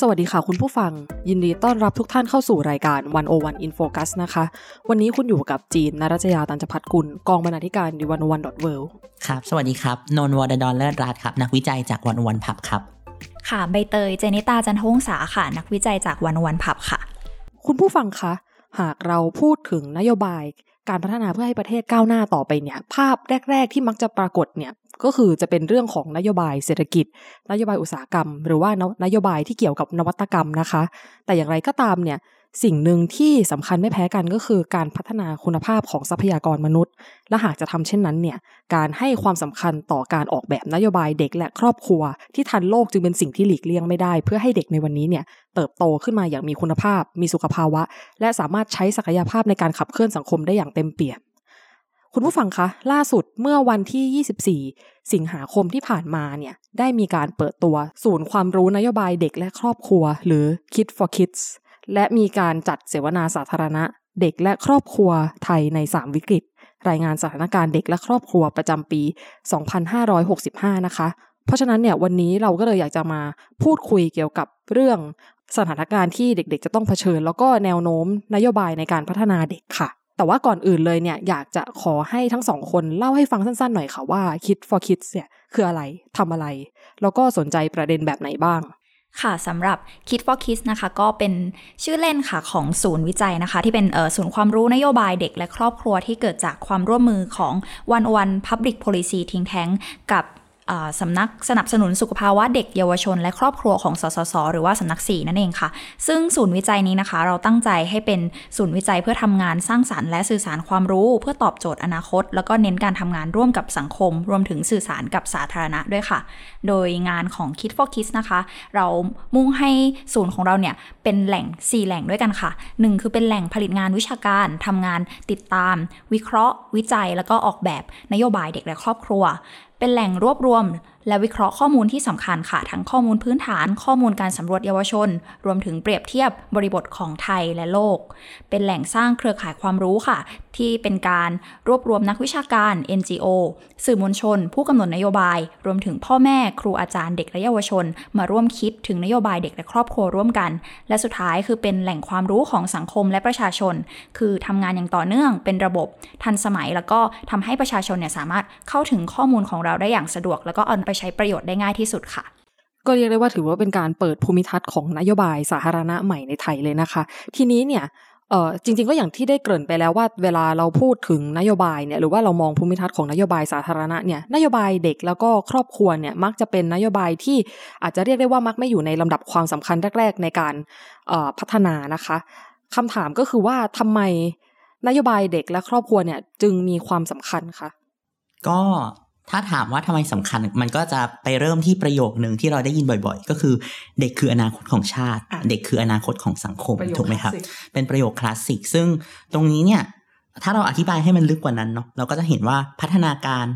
สวัสดีค่ะคุณผู้ฟัง ยินดีต้อนรับทุกท่านเข้าสู่รายการ101 In Focus นะคะ วันนี้คุณอยู่กับจีน ณรัชญาตัญจพัฒน์กุล กองบรรณาธิการ The 101 dot worldครับ สวัสดีครับ นนท์วอร์ดอนเลิศรัตน์ครับ นักวิจัยจากวันวันพับครับ ค่ะ ใบเตย เจณิตตาจันทวงษาค่ะ นักวิจัยจากวันวันพับค่ะ คุณผู้ฟังคะ หากเราพูดถึงนโยบายการพัฒนาเพื่อให้ประเทศก้าวหน้าต่อไปเนี่ย ภาพแรก ๆ ที่มักจะปรากฏเนี่ย ก็คือจะเป็นเรื่องของนโยบายเศรษฐกิจ นโยบายอุตสาหกรรม หรือว่านโยบายที่เกี่ยวกับนวัตกรรมนะคะ แต่อย่างไรก็ตามเนี่ยสิ่งหนึ่งที่สำคัญไม่แพ้กันก็คือการพัฒนาคุณภาพของทรัพยากรมนุษย์ และหากจะทำเช่นนั้นเนี่ยการให้ความสำคัญต่อการออกแบบนโยบายเด็กและครอบครัว ที่ทันโลกจึงเป็นสิ่งที่หลีกเลี่ยงไม่ได้ เพื่อให้เด็กในวันนี้เนี่ยเติบโตขึ้นมาอย่างมีคุณภาพ มีสุขภาวะ และสามารถใช้ศักยภาพในการขับเคลื่อนสังคมได้อย่างเต็มเปี่ยม คุณผู้ฟังคะ ล่าสุดเมื่อวันที่ 24 สิงหาคมที่ผ่านมาเนี่ย ได้มีการเปิดตัวศูนย์ความรู้นโยบายเด็กและครอบครัว หรือ Kid for Kids และมีการจัดเสวนาสาธารณะ เด็กและครอบครัวไทยใน 3 วิกฤต รายงานสถานการณ์เด็กและครอบครัวประจำปี 2565 นะคะ เพราะฉะนั้นเนี่ยวันนี้เราก็เลยอยากจะมาพูดคุยเกี่ยวกับเรื่องสถานการณ์ที่เด็กๆ จะต้องเผชิญ แล้วก็แนวโน้มนโยบายในการพัฒนาเด็กค่ะ แต่ว่าก่อนอื่นเลยเนี่ยอยากจะขอให้ทั้งสองคนเล่าให้ฟังสั้นๆหน่อยค่ะว่า Kid for Kids เนี่ยคืออะไรทำอะไร แล้วก็สนใจประเด็นแบบไหนบ้างค่ะสำหรับ Kid for Kids นะคะ ก็เป็นชื่อเล่นค่ะของศูนย์วิจัยนะคะ ที่เป็นศูนย์ความรู้นโยบายเด็กและครอบครัวที่เกิดจากความร่วมมือของ One One Public Policy Think Tank กับ สำนักสนับสนุนสุขภาวะเด็กเยาวชน และครอบครัวของสสส หรือว่าสำนักสีนั่นเองค่ะ ซึ่งศูนย์วิจัยนี้นะคะ เราตั้งใจให้เป็นศูนย์วิจัยเพื่อทำงานสร้างสารรค์และสื่อสารความรู้ เพื่อตอบโจทย์อนาคต แล้วก็เน้นการทำงานร่วมกับสังคม รวมถึงสื่อสารกับสาธารณะด้วยค่ะ โดยงานของ Kid for Kids นะคะ เรามุ่งให้ศูนย์ของเราเนี่ยเป็นแหล่ง 4 แหล่งด้วยกันค่ะ 1 คือเป็นแหล่งผลิตงานวิชาการทำงานติดตาม วิเคราะห์ วิจัย แล้วก็ออกแบบนโยบายเด็กและครอบครัว เป็นแหล่งรวบรวมและวิเคราะห์ข้อมูลที่สำคัญค่ะ ทั้งข้อมูลพื้นฐาน ข้อมูลการสำรวจเยาวชน รวมถึงเปรียบเทียบบริบทของไทยและโลก เป็นแหล่งสร้างเครือข่ายความรู้ค่ะ ที่เป็นการรวบรวมนักวิชาการ NGO สื่อมวลชน ผู้กำหนดนโยบาย รวมถึงพ่อแม่ครูอาจารย์เด็กและเยาวชน มาร่วมคิดถึงนโยบายเด็กและครอบครัวร่วมกัน และสุดท้ายคือเป็นแหล่งความรู้ของสังคมและประชาชน คือทำงานอย่างต่อเนื่อง เป็นระบบทันสมัยแล้วก็ทำให้ประชาชนเนี่ยสามารถเข้าถึงข้อมูลของเราได้อย่างสะดวกแล้วก็เอาไปใช้ประโยชน์ได้ง่ายที่สุดค่ะก็เรียกได้ว่าถือว่าเป็นการเปิดภูมิทัศน์ของนโยบายสาธารณะใหม่ในไทยเลยนะคะ ทีนี้เนี่ยเออจริง ๆ ก็อย่างที่ได้เกริ่นไปแล้วว่าเวลาเราพูดถึงนโยบายเนี่ยหรือว่าเรามองภูมิทัศน์ของนโยบายสาธารณะเนี่ยนโยบายเด็กแล้วก็ครอบครัวเนี่ยมักจะเป็นนโยบายที่อาจจะเรียกได้ว่ามักไม่อยู่ในลำดับความสำคัญแรก ๆ ในการพัฒนานะคะคำถามก็คือว่าทำไมนโยบายเด็กและครอบครัวเนี่ยจึงมีความสำคัญคะก็ ถ้าถามว่าทำไมสำคัญมันก็จะไปเริ่มที่ประโยคหนึ่งที่เราได้ยินบ่อย ๆ ก็คือเด็กคืออนาคตของชาติ เด็กคืออนาคตของสังคมถูกไหมครับ เป็นประโยคคลาสสิก ซึ่งตรงนี้เนี่ย ถ้าเราอธิบายให้มันลึกกว่านั้นเนาะเราก็จะเห็นว่าพัฒนาการ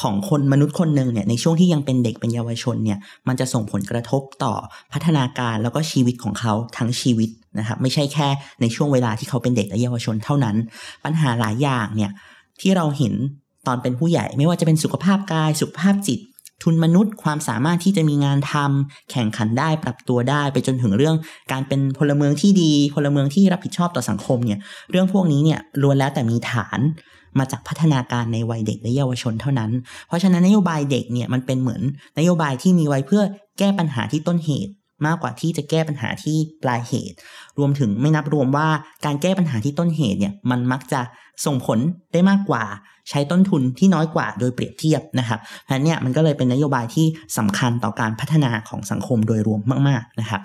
ของคนมนุษย์คนหนึ่งเนี่ยในช่วงที่ยังเป็นเด็กเป็นเยาวชนเนี่ยมันจะส่งผลกระทบต่อพัฒนาการแล้วก็ชีวิตของเขาทั้งชีวิตนะครับไม่ใช่แค่ในช่วงเวลาที่เขาเป็นเด็กและเยาวชนเท่านั้น ปัญหาหลายอย่างเนี่ยที่เราเห็น ตอนเป็นผู้ใหญ่ ไม่ว่าจะเป็นสุขภาพกาย สุขภาพจิต ทุนมนุษย์ ความสามารถที่จะมีงานทำแข่งขันได้ปรับตัวได้ ไปจนถึงเรื่องการเป็นพลเมืองที่ดี พลเมืองที่รับผิดชอบต่อสังคมเนี่ยเรื่องพวกนี้เนี่ยล้วนแล้วแต่มีฐานมาจากพัฒนาการในวัยเด็กและเยาวชนเท่านั้น เพราะฉะนั้นนโยบายเด็กเนี่ยมันเป็นเหมือนนโยบายที่มีไว้เพื่อแก้ปัญหาที่ต้นเหตุ มากกว่าที่จะแก้ปัญหาที่ปลายเหตุ รวมถึงไม่นับรวมว่าการแก้ปัญหาที่ต้นเหตุเนี่ยมันมักจะส่งผลได้มากกว่า ใช้ต้นทุนที่น้อยกว่าโดยเปรียบเทียบนะครับเพราะนี้มันก็เลยเป็นนโยบายที่สำคัญต่อการพัฒนาของสังคมโดยรวมมาก ๆนะครับ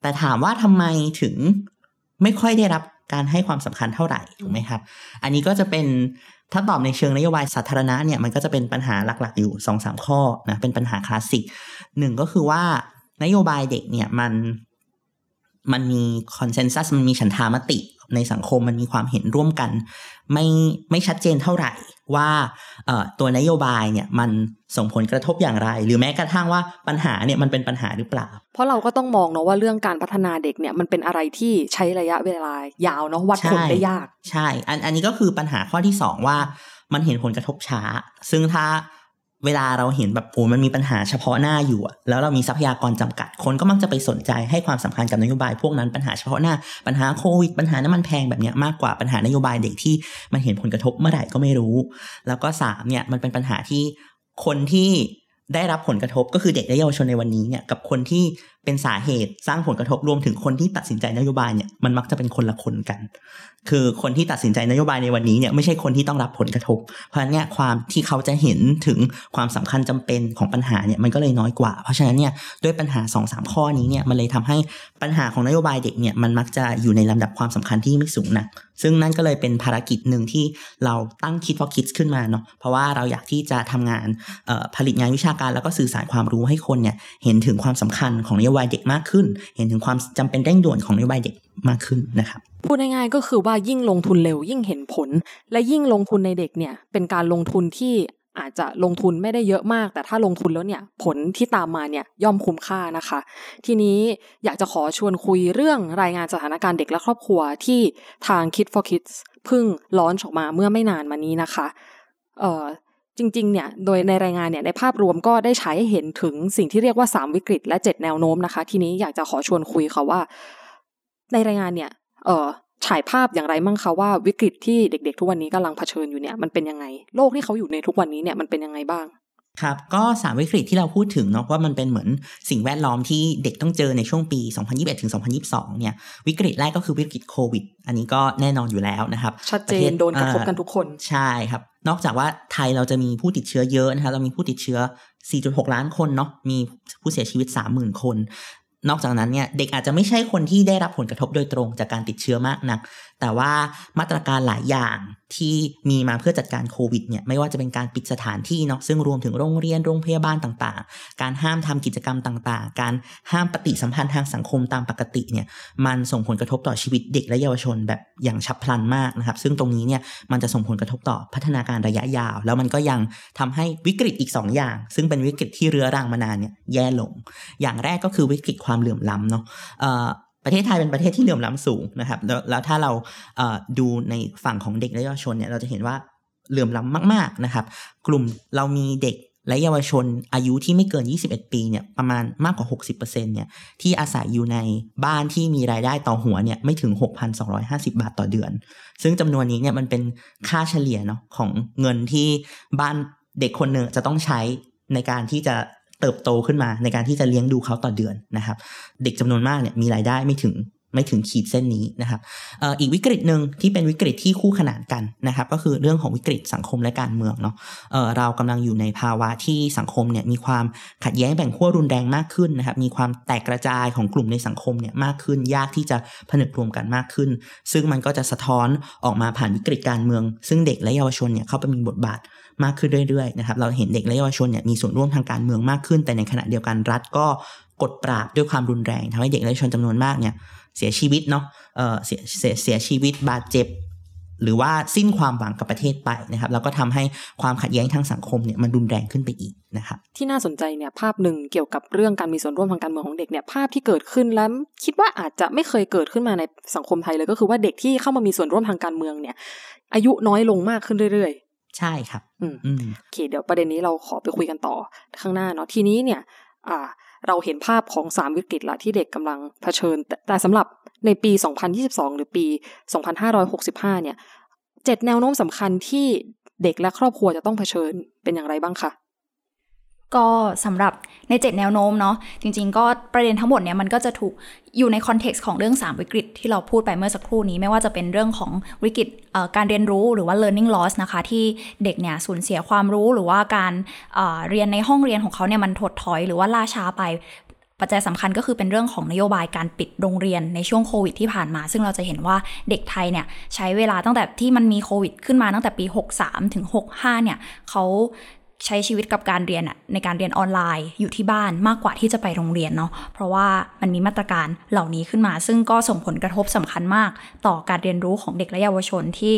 แต่ถามว่าทำไมถึงไม่ค่อยได้รับการให้ความสำคัญเท่าไหร่ถูกไหมครับ อันนี้ก็จะเป็น ถ้าตอบในเชิงนโยบายสาธารณะเนี่ยมันก็จะเป็นปัญหาหลักๆอยู่2อสข้อนะเป็นปัญหาคลาสสิกหนึ่งก็คือว่านโยบายเด็กเนี่ยมันมันมีคอนเซนแซสมันมีฉันทามติในสังคมมันมีความเห็นร่วมกัน ไม่ไม่ชัดเจนเท่าไหร่ ว่าตัวนโยบายเนี่ยมันส่งผลกระทบอย่างไร หรือแม้กระทั่งว่าปัญหาเนี่ยมันเป็นปัญหาหรือเปล่า เพราะเราก็ต้องมองเนาะว่าเรื่องการพัฒนาเด็กเนี่ยมันเป็นอะไรที่ใช้ระยะเวลายาวเนาะวัดผลได้ยาก ใช่ อันอันนี้ก็คือปัญหาข้อที่สองว่ามันเห็นผลกระทบช้า ซึ่งถ้า เวลาเราเห็นแบบโอ้มันมีปัญหาเฉพาะหน้าอยู่แล้วเรามีทรัพยากรจำกัด คนก็มักจะไปสนใจให้ความสำคัญกับนโยบายพวกนั้นปัญหาเฉพาะหน้าปัญหาโควิดปัญหาน้ำมันแพงแบบนี้มากกว่าปัญหานโยบายเด็กที่มันเห็นผลกระทบเมื่อไหร่ก็ไม่รู้ แล้วก็สามเนี่ยมันเป็นปัญหาที่คนที่ได้รับผลกระทบก็คือเด็กและเยาวชนในวันนี้เนี่ยกับคนที่ เป็นสาเหตุสร้างผลกระทบรวมถึงคนที่ตัดสินใจนโยบายเนี่ยมันมักจะเป็นคนละคนกัน คือคนที่ตัดสินใจนโยบายในวันนี้เนี่ยไม่ใช่คนที่ต้องรับผลกระทบ เพราะฉะนั้นเนี่ยความที่เขาจะเห็นถึงความสำคัญจำเป็นของปัญหาเนี่ยมันก็เลยน้อยกว่า เพราะฉะนั้นเนี่ยด้วยปัญหา2อสข้อนี้เนี่ยมันเลยทำให้ปัญหาของนโยบายเด็กเนี่ยมันมักจะอยู่ในลำดับความสำคัญที่ไม่สูงนะซึ่งนั่นก็เลยเป็นภารกิจหนึ่งที่เราตั้งคิดพอคิดขึ้นมาเนาะเพราะว่าเราอยากที่จะทำงานผลิตงานวิชาการแล้วก็สื่อสารความรู้ให้คนเนี่ยเห็นถึงความสำคัญของนโยบายเด็กมากขึ้น เห็นถึงความจำเป็นเร่งด่วนของนโยบายเด็กมากขึ้นนะครับพูดง่ายๆก็คือว่ายิ่งลงทุนเร็วยิ่งเห็นผล และยิ่งลงทุนในเด็กเนี่ยเป็นการลงทุนที่อาจจะลงทุนไม่ได้เยอะมาก แต่ถ้าลงทุนแล้วเนี่ยผลที่ตามมาเนี่ยย่อมคุ้มค่านะคะ ทีนี้อยากจะขอชวนคุยเรื่องรายงานสถานการณ์เด็กและครอบครัวที่ทาง Kid for Kids เพิ่งล้อนออกมาเมื่อไม่นานมานี้นะคะเอ่อ จริงๆ เนี่ย โดยในรายงานเนี่ยในภาพรวมก็ได้ใช้ให้เห็นถึงสิ่งที่เรียกว่า 3 วิกฤต และ 7 แนวโน้มนะคะ ทีนี้อยากจะขอชวนคุยค่ะว่า ในรายงานเนี่ย เอ่อฉายภาพอย่างไรมั่งคะว่าวิกฤตที่เด็กๆ ทุกวันนี้กำลังเผชิญอยู่เนี่ยมันเป็นยังไง โลกที่เขาอยู่ในทุกวันนี้เนี่ยมันเป็นยังไงบ้าง ครับก็สามวิกฤตที่เราพูดถึงเนาะว่ามันเป็นเหมือนสิ่งแวดล้อมที่เด็กต้องเจอในช่วงปี 2021ถึง2022 เนี่ยวิกฤตแรกก็คือวิกฤตโควิด อันนี้ก็แน่นอนอยู่แล้วนะครับ ชัดเจนโดนกระทบกันทุกคน ใช่ครับ นอกจากว่าไทยเราจะมีผู้ติดเชื้อเยอะนะครับเรามีผู้ติดเชื้อ 4.6 ล้านคนเนาะมีผู้เสียชีวิต 30,000 คน นอกจากนั้นเนี่ยเด็กอาจจะไม่ใช่คนที่ได้รับผลกระทบโดยตรงจากการติดเชื้อมากนักแต่ว่ามาตรการหลายอย่าง ที่มีมาเพื่อจัดการโควิดเนี่ยไม่ว่าจะเป็นการปิดสถานที่เนาะซึ่งรวมถึงโรงเรียนโรงพยาบาลต่างๆ การห้ามทำกิจกรรมต่างๆ การห้ามปฏิสัมพันธ์ทางสังคมตามปกติเนี่ยมันส่งผลกระทบต่อชีวิตเด็กและเยาวชนแบบอย่างฉับพลันมากนะครับ ซึ่งตรงนี้เนี่ยมันจะส่งผลกระทบต่อพัฒนาการระยะยาว แล้วมันก็ยังทำให้วิกฤตอีก 2 อย่าง ซึ่งเป็นวิกฤตที่เรื้อรังมานานเนี่ยแย่ลง อย่างแรกก็คือวิกฤตความเหลื่อมล้ำเนาะ ประเทศไทยเป็นประเทศที่เหลื่อมล้ำสูงนะครับแล้วแล้วถ้าเราดูในฝั่งของเด็กและเยาวชนเนี่ยเราจะเห็นว่าเหลื่อมล้ำมาก ๆนะครับ กลุ่มเรามีเด็กและเยาวชนอายุที่ไม่เกิน 21 ปีเนี่ยประมาณมากกว่า 60%เนี่ยที่อาศัยอยู่ในบ้านที่มีรายได้ต่อหัวเนี่ยไม่ถึง 6,250 บาทต่อเดือน ซึ่งจำนวนนี้เนี่ยมันเป็นค่าเฉลี่ยเนาะของเงินที่บ้านเด็กคนหนึ่งจะต้องใช้ในการที่จะ เติบโตขึ้นมาในการที่จะเลี้ยงดูเขาต่อเดือนนะครับ เด็กจำนวนมากเนี่ยมีรายได้ไม่ถึงไม่ถึงขีดเส้นนี้นะครับอีกวิกฤตหนึ่งที่เป็นวิกฤตที่คู่ขนานกันนะครับ ก็คือเรื่องของวิกฤตสังคมและการเมืองเนาะเเรากำลังอยู่ในภาวะที่สังคมเนี่ยมีความขัดแย้งแบ่งขั้วรุนแรงมากขึ้นนะครับ มีความแตกกระจายของกลุ่มในสังคมเนี่ยมากขึ้น ยากที่จะผนึกรวมกันมากขึ้น ซึ่งมันก็จะสะท้อนออกมาผ่านวิกฤตการเมือง ซึ่งเด็กและเยาวชนเนี่ยเข้าไปมีบทบาท มากขึ้นเรื่อยๆนะครับเราเห็นเด็กและเยาวชนเนี่ยมีส่วนร่วมทางการเมืองมากขึ้น แต่ในขณะเดียวกันรัฐก็กดปราบด้วยความรุนแรงทำให้เด็กและเยาวชนจำนวนมากเนี่ยเสียชีวิตเนาะเออเสียเสียเสียชีวิตบาดเจ็บ หรือว่าสิ้นความหวังกับประเทศไปนะครับแล้วก็ทำให้ความขัดแย้งทางสังคมเนี่ยมันรุนแรงขึ้นไปอีกนะครับที่น่าสนใจเนี่ยภาพหนึ่งเกี่ยวกับเรื่องการมีส่วนร่วมทางการเมืองของเด็กเนี่ยภาพที่เกิดขึ้นแล้วคิดว่าอาจจะไม่เคยเกิดขึ้นมาในสังคมไทยเลยก็คือว่าเด็กที่เข้ามามีส่วนร่วมทางการเมืองเนี่ยอายุน้อยลงมากขึ้นเรื่อย ใช่ครับอืมโอเคเดี๋ยวประเด็นนี้เราขอไปคุยกันต่อข้างหน้าเนาะทีนี้เนี่ย อ่า เราเห็นภาพของสามวิกฤตละที่เด็กกำลังเผชิญ แต่แต่สำหรับในปี 2022 หรือปี 2565 เนี่ยเจ็ดแนวโน้มสำคัญที่เด็กและครอบครัวจะต้องเผชิญเป็นอย่างไรบ้างคะ ก็สำหรับในเจ็ดแนวโน้มเนาะจริง ๆ ก็ประเด็นทั้งหมดเนี่ยมันก็จะถูกอยู่ในคอนเท็กซ์ของเรื่อง 3 วิกฤตที่เราพูดไปเมื่อสักครู่นี้ ไม่ว่าจะเป็นเรื่องของวิกฤตการเรียนรู้หรือว่า learning loss นะคะ ที่เด็กเนี่ยสูญเสียความรู้หรือว่าการเรียนในห้องเรียนของเขาเนี่ยมันถดถอยหรือว่าล่าช้าไปปัจจัยสำคัญก็คือเป็นเรื่องของนโยบายการปิดโรงเรียนในช่วงโควิดที่ผ่านมา ซึ่งเราจะเห็นว่าเด็กไทยเนี่ยใช้เวลาตั้งแต่ที่มันมีโควิดขึ้นมาตั้งแต่ปี 63 ถึง 65 เนี่ยเขา ใช้ชีวิตกับการเรียนอะในการเรียนออนไลน์อยู่ที่บ้านมากกว่าที่จะไปโรงเรียนเนาะเพราะว่ามันมีมาตรการเหล่านี้ขึ้นมา ซึ่งก็ส่งผลกระทบสำคัญมาก ต่อการเรียนรู้ของเด็กและเยาวชนที่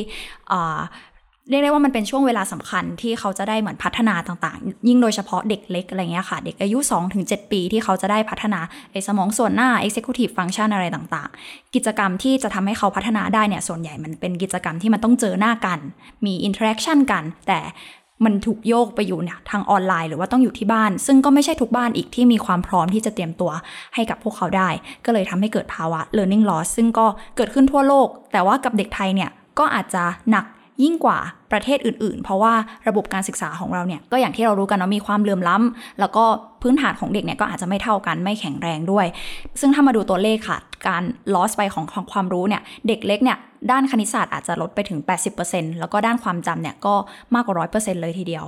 เรียกได้ว่ามันเป็นช่วงเวลาสำคัญที่เขาจะได้เหมือนพัฒนาต่างๆ ยิ่งโดยเฉพาะเด็กเล็กอะไรเงี้ยค่ะ เด็กอายุ 2-7 ปีที่เขาจะได้พัฒนาไอ้สมองส่วนหน้า executive function อะไรต่างๆ กิจกรรมที่จะทำให้เขาพัฒนาได้เนี่ยส่วนใหญ่มันเป็นกิจกรรมที่มันต้องเจอหน้ากัน มี interaction กัน แต่ มันถูกโยกไปอยู่เนี่ยทางออนไลน์หรือว่าต้องอยู่ที่บ้าน ซึ่งก็ไม่ใช่ทุกบ้านอีกที่มีความพร้อมที่จะเตรียมตัวให้กับพวกเขาได้ ก็เลยทำให้เกิดภาวะ learning loss ซึ่งก็เกิดขึ้นทั่วโลก แต่ว่ากับเด็กไทยเนี่ยก็อาจจะหนักยิ่งกว่าประเทศอื่น ๆ เพราะว่าระบบการศึกษาของเราเนี่ยก็อย่างที่เรารู้กันเนาะมีความเลื่อมล้ำแล้วก็พื้นฐานของเด็กเนี่ยก็อาจจะไม่เท่ากันไม่แข็งแรงด้วย ซึ่งถ้ามาดูตัวเลขค่ะการ loss ไปของของความรู้เนี่ย เด็กเล็กเนี่ยด้านคณิตศาสตร์อาจจะลดไปถึง 80%แล้วก็ด้านความจำเนี่ยก็มากกว่า 100%เลยทีเดียว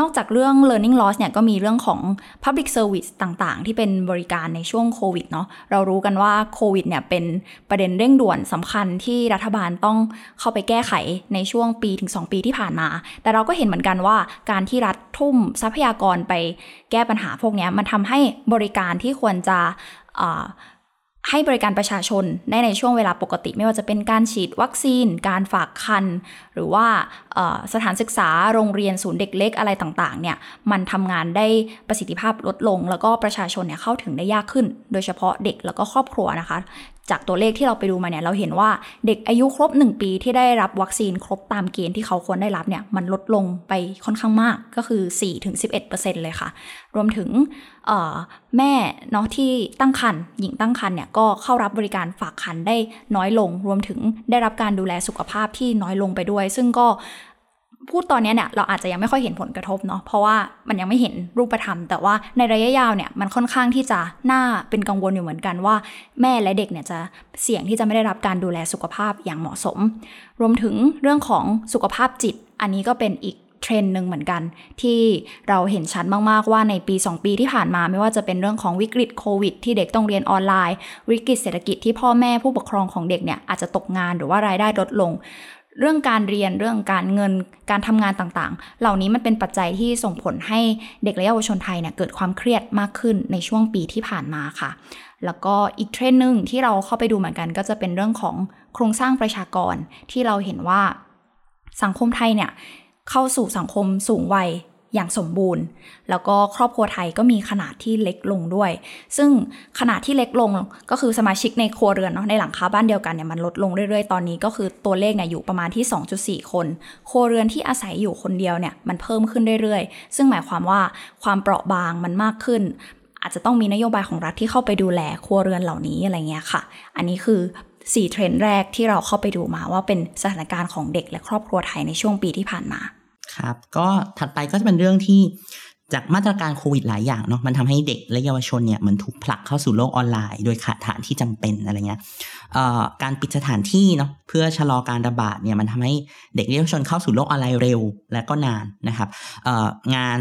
นอกจากเรื่อง learning loss เนี่ยก็มีเรื่องของ public service ต่างๆ ที่เป็นบริการในช่วงโควิดเนาะ เรารู้กันว่าโควิดเนี่ยเป็นประเด็นเร่งด่วนสำคัญที่รัฐบาลต้องเข้าไปแก้ไขในช่วงปีถึง 2 ปีที่ผ่านมา แต่เราก็เห็นเหมือนกันว่าการที่รัฐทุ่มทรัพยากรไปแก้ปัญหาพวกนี้มันทำให้บริการที่ควรจะ ให้บริการประชาชนได้ในช่วงเวลาปกติ ไม่ว่าจะเป็นการฉีดวัคซีน การฝากคัน หรือว่าสถานศึกษาโรงเรียนศูนย์เด็กเล็กอะไรต่างๆเนี่ยมันทำงานได้ประสิทธิภาพลดลง แล้วก็ประชาชนเนี่ยเข้าถึงได้ยากขึ้น โดยเฉพาะเด็กแล้วก็ครอบครัวนะคะ จากตัวเลขที่เราไปดูมาเนี่ยเราเห็นว่าเด็กอายุครบ 1 ปีที่ได้รับวัคซีนครบตามเกณฑ์ที่เขาควรได้รับเนี่ยมันลดลงไปค่อนข้างมากก็คือ 4-11%เลยค่ะ รวมถึงแม่เนาะที่ตั้งครรภ์หญิงตั้งครรภ์เนี่ยก็เข้ารับบริการฝากครรภ์ได้น้อยลง รวมถึงได้รับการดูแลสุขภาพที่น้อยลงไปด้วย ซึ่งก็ พูดตอนนี้เนี่ยเราอาจจะยังไม่ค่อยเห็นผลกระทบเนาะเพราะว่ามันยังไม่เห็นรูปธรรม แต่ว่าในระยะยาวเนี่ยมันค่อนข้างที่จะน่าเป็นกังวลอยู่เหมือนกันว่า แม่และเด็กเนี่ยจะเสี่ยงที่จะไม่ได้รับการดูแลสุขภาพอย่างเหมาะสม รวมถึงเรื่องของสุขภาพจิต อันนี้ก็เป็นอีกเทรนด์หนึ่งเหมือนกัน ที่เราเห็นชัดมาก ๆ ว่าในปี 2 ปีที่ผ่านมาไม่ว่าจะเป็นเรื่องของวิกฤตโควิด ที่เด็กต้องเรียนออนไลน์ วิกฤตเศรษฐกิจที่พ่อแม่ผู้ปกครองของเด็กเนี่ยอาจจะตกงานหรือว่ารายได้ลดลง เรื่องการเรียนเรื่องการเงินการทำงานต่างๆ เหล่านี้มันเป็นปัจจัยที่ส่งผลให้เด็กและเยาวชนไทยเนี่ยเกิดความเครียดมากขึ้นในช่วงปีที่ผ่านมาค่ะ แล้วก็อีกเทรนด์หนึ่งที่เราเข้าไปดูเหมือนกันก็จะเป็นเรื่องของโครงสร้างประชากรที่เราเห็นว่าสังคมไทยเนี่ยเข้าสู่สังคมสูงวัย อย่างสมบูรณ์ แล้วก็ครอบครัวไทยก็มีขนาดที่เล็กลงด้วย ซึ่งขนาดที่เล็กลงก็คือสมาชิกในครัวเรือนเนาะในหลังคาบ้านเดียวกันเนี่ยมันลดลงเรื่อยๆ ตอนนี้ก็คือตัวเลขเนี่ยอยู่ประมาณที่ 2.4 คน ครัวเรือนที่อาศัยอยู่คนเดียวเนี่ยมันเพิ่มขึ้นเรื่อยๆ ซึ่งหมายความว่าความเปราะบางมันมากขึ้น อาจจะต้องมีนโยบายของรัฐที่เข้าไปดูแลครัวเรือนเหล่านี้อะไรเงี้ยค่ะ อันนี้คือ4เทรนด์แรกที่เราเข้าไปดูมาว่าเป็นสถานการณ์ของเด็กและครอบครัวไทยในช่วงปีที่ผ่านมา ครับ ก็ถัดไปก็จะเป็นเรื่องที่ จากมาตรการโควิดหลายอย่างเนาะมันทำให้เด็กและเยาวชนเนี่ยเหมือนถูกผลักเข้าสู่โลกออนไลน์ โดยขาดฐานที่จำเป็นอะไรเงี้ยการปิดสถานที่เนาะเพื่อชะลอการระบาดเนี่ยมันทำให้เด็กเยาวชนเข้าสู่โลกออนไลน์เร็วและก็นานนะครับงาน